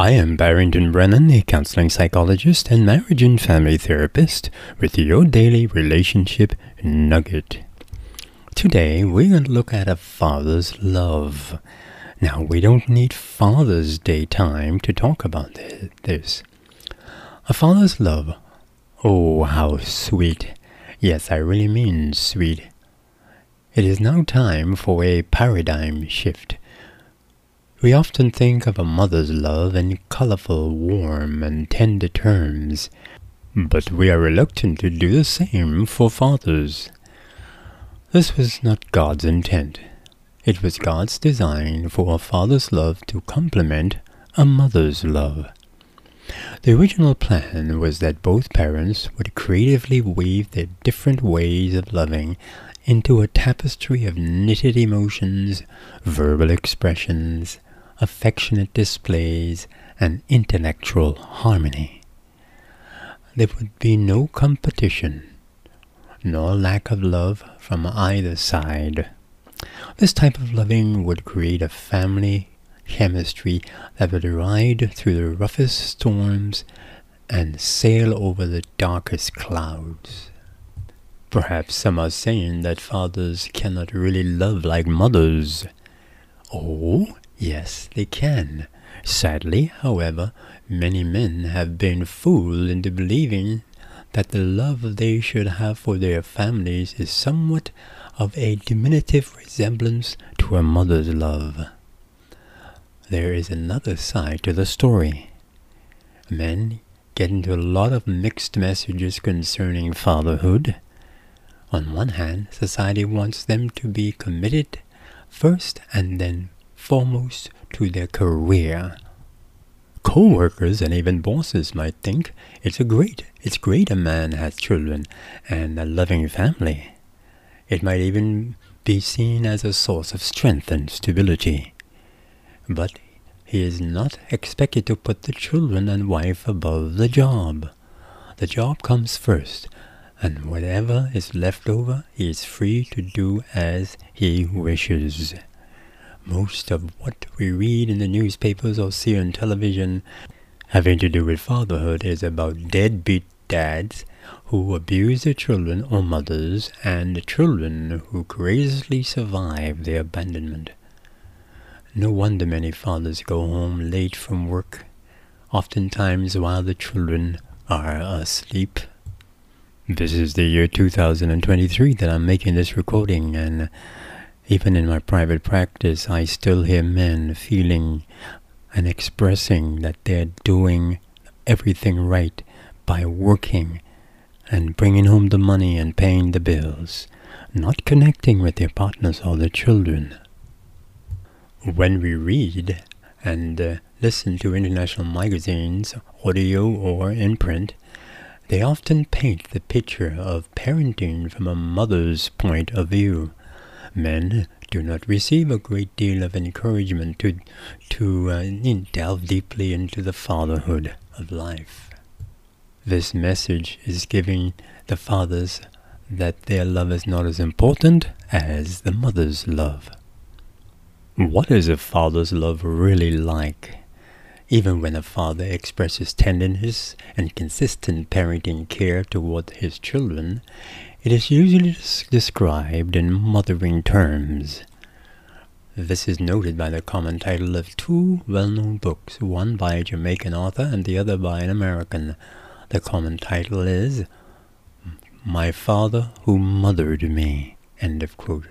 I am Barrington Brennan, a counseling psychologist and marriage and family therapist, with your daily relationship nugget. Today, we're going to look at a father's love. Now, we don't need Father's Day time to talk about this. A father's love. Oh, how sweet. Yes, I really mean sweet. It is now time for a paradigm shift. We often think of a mother's love in colorful, warm, and tender terms, but we are reluctant to do the same for fathers. This was not God's intent. It was God's design for a father's love to complement a mother's love. The original plan was that both parents would creatively weave their different ways of loving into a tapestry of knitted emotions, verbal expressions, affectionate displays, and intellectual harmony. There would be no competition, nor lack of love from either side. This type of loving would create a family chemistry that would ride through the roughest storms and sail over the darkest clouds. Perhaps some are saying that fathers cannot really love like mothers. Oh, Yes, they can. Sadly, however, many men have been fooled into believing that the love they should have for their families is somewhat of a diminutive resemblance to a mother's love. There is another side to the story. Men get into a lot of mixed messages concerning fatherhood. On one hand, society wants them to be committed first and then foremost to their career. Co-workers and even bosses might think it's a great, it's great a man has children and a loving family. It might even be seen as a source of strength and stability. But he is not expected to put the children and wife above the job. The job comes first, and whatever is left over he is free to do as he wishes. Most of what we read in the newspapers or see on television having to do with fatherhood is about deadbeat dads who abuse their children or mothers and children who courageously survive their abandonment. No wonder many fathers go home late from work, oftentimes while the children are asleep. This is the year 2023 that I'm making this recording, and even in my private practice, I still hear men feeling and expressing that they're doing everything right by working and bringing home the money and paying the bills, not connecting with their partners or their children. When we read and uh, listen to international magazines, audio or in print, they often paint the picture of parenting from a mother's point of view men do not receive a great deal of encouragement to, to uh, delve deeply into the fatherhood of life. This message is giving the fathers that their love is not as important as the mother's love. What is a father's love really like? Even when a father expresses tenderness and consistent parenting care toward his children, it is usually described in mothering terms. This is noted by the common title of two well-known books, one by a Jamaican author and the other by an American. The common title is My Father Who Mothered Me. End of quote.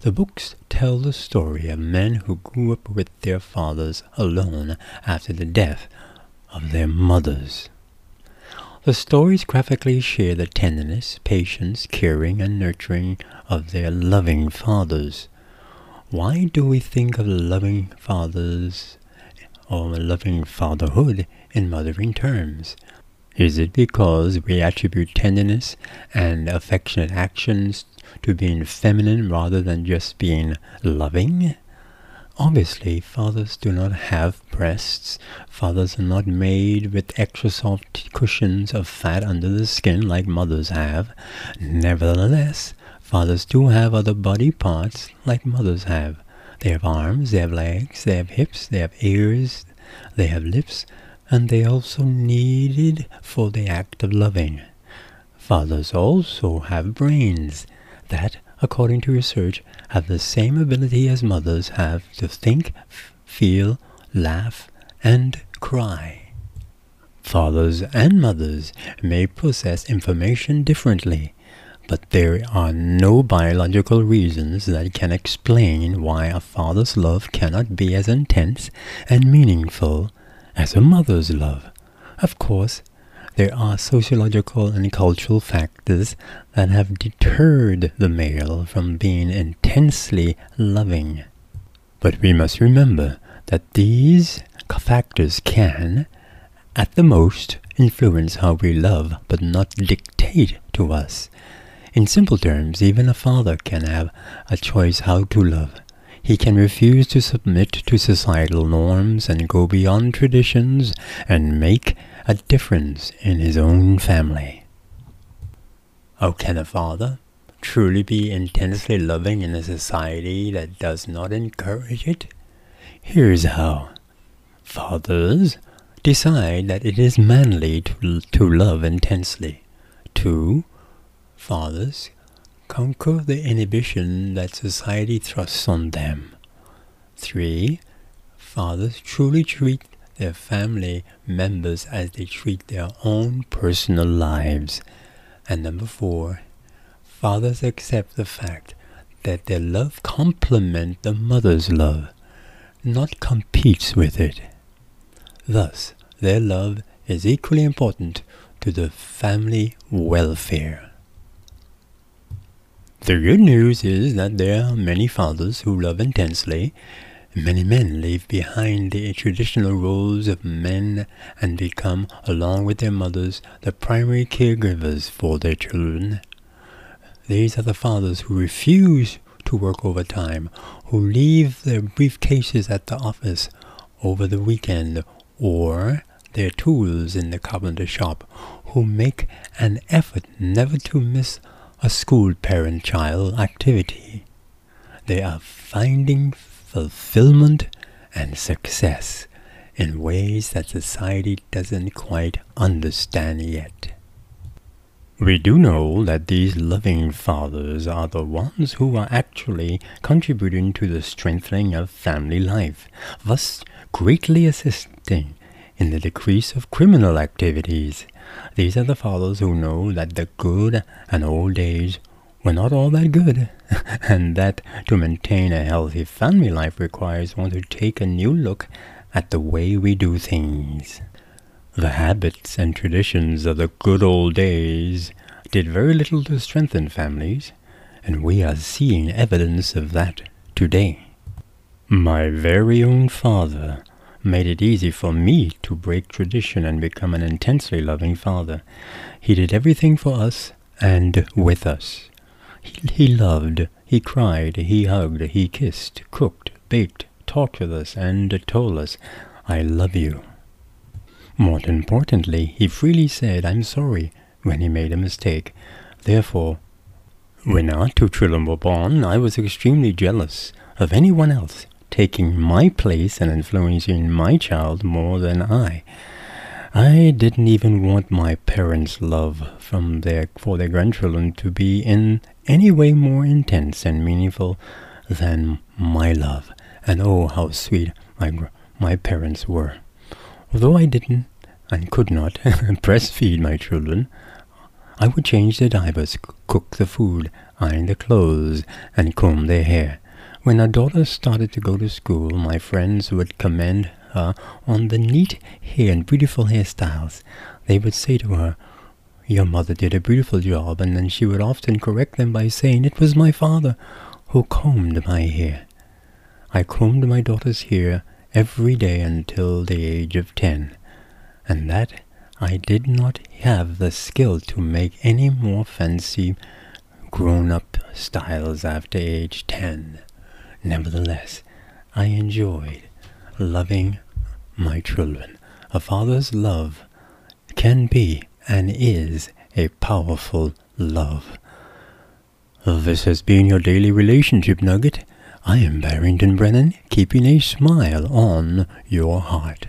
The books tell the story of men who grew up with their fathers alone after the death of their mothers. The stories graphically share the tenderness, patience, caring, and nurturing of their loving fathers. Why do we think of loving fathers or loving fatherhood in mothering terms? Is it because we attribute tenderness and affectionate actions to being feminine rather than just being loving? Obviously, fathers do not have breasts. Fathers are not made with extra soft cushions of fat under the skin like mothers have. Nevertheless, fathers do have other body parts like mothers have. They have arms, they have legs, they have hips, they have ears, They have lips, and they also needed for the act of loving. Fathers also have brains that, according to research, have the same ability as mothers have to think, feel, laugh, and cry. Fathers and mothers may process information differently, but there are no biological reasons that can explain why a father's love cannot be as intense and meaningful as a mother's love. Of course, there are sociological and cultural factors that have deterred the male from being intensely loving. But we must remember that these factors can, at the most, influence how we love, but not dictate to us. In simple terms, even a father can have a choice how to love. He can refuse to submit to societal norms and go beyond traditions and make a difference in his own family. How can a father truly be intensely loving in a society that does not encourage it? Here's how. Fathers decide that it is manly to, to love intensely. Two, fathers conquer the inhibition that society thrusts on them. Three, fathers truly treat their family members as they treat their own personal lives. And number four, fathers accept the fact that their love complements the mother's love, not competes with it. Thus, their love is equally important to the family welfare. The good news is that there are many fathers who love intensely. Many men leave behind the traditional roles of men and become, along with their mothers, the primary caregivers for their children. These are the fathers who refuse to work overtime, who leave their briefcases at the office over the weekend or their tools in the carpenter shop, who make an effort never to miss a school parent child activity. They are finding fulfillment and success in ways that society doesn't quite understand yet. We do know that these loving fathers are the ones who are actually contributing to the strengthening of family life, thus greatly assisting in the decrease of criminal activities. These are the fathers who know that the good and old days were not all that good, and that to maintain a healthy family life requires one to take a new look at the way we do things. The habits and traditions of the good old days did very little to strengthen families, and we are seeing evidence of that today. My very own father made it easy for me to break tradition and become an intensely loving father. He did everything for us and with us. He, he loved, he cried, he hugged, he kissed, cooked, baked, talked with us, and told us, I love you. More importantly, he freely said, I'm sorry, when he made a mistake. Therefore, when our two children were born, I was extremely jealous of anyone else taking my place and influencing my child more than I. I didn't even want my parents' love from their for their grandchildren to be in any way more intense and meaningful than my love. And oh, how sweet my my parents were. Although I didn't and could not breastfeed my children, I would change their diapers, cook the food, iron the clothes, and comb their hair. When our daughter started to go to school, my friends would commend her on the neat hair and beautiful hairstyles. They would say to her, Your mother did a beautiful job, and then she would often correct them by saying, It was my father who combed my hair. I combed my daughter's hair every day until the age of ten, and that I did not have the skill to make any more fancy grown up styles after age ten. Nevertheless, I enjoyed loving my children. A father's love can be and is a powerful love. This has been your daily relationship nugget. I am Barrington Brennan, keeping a smile on your heart.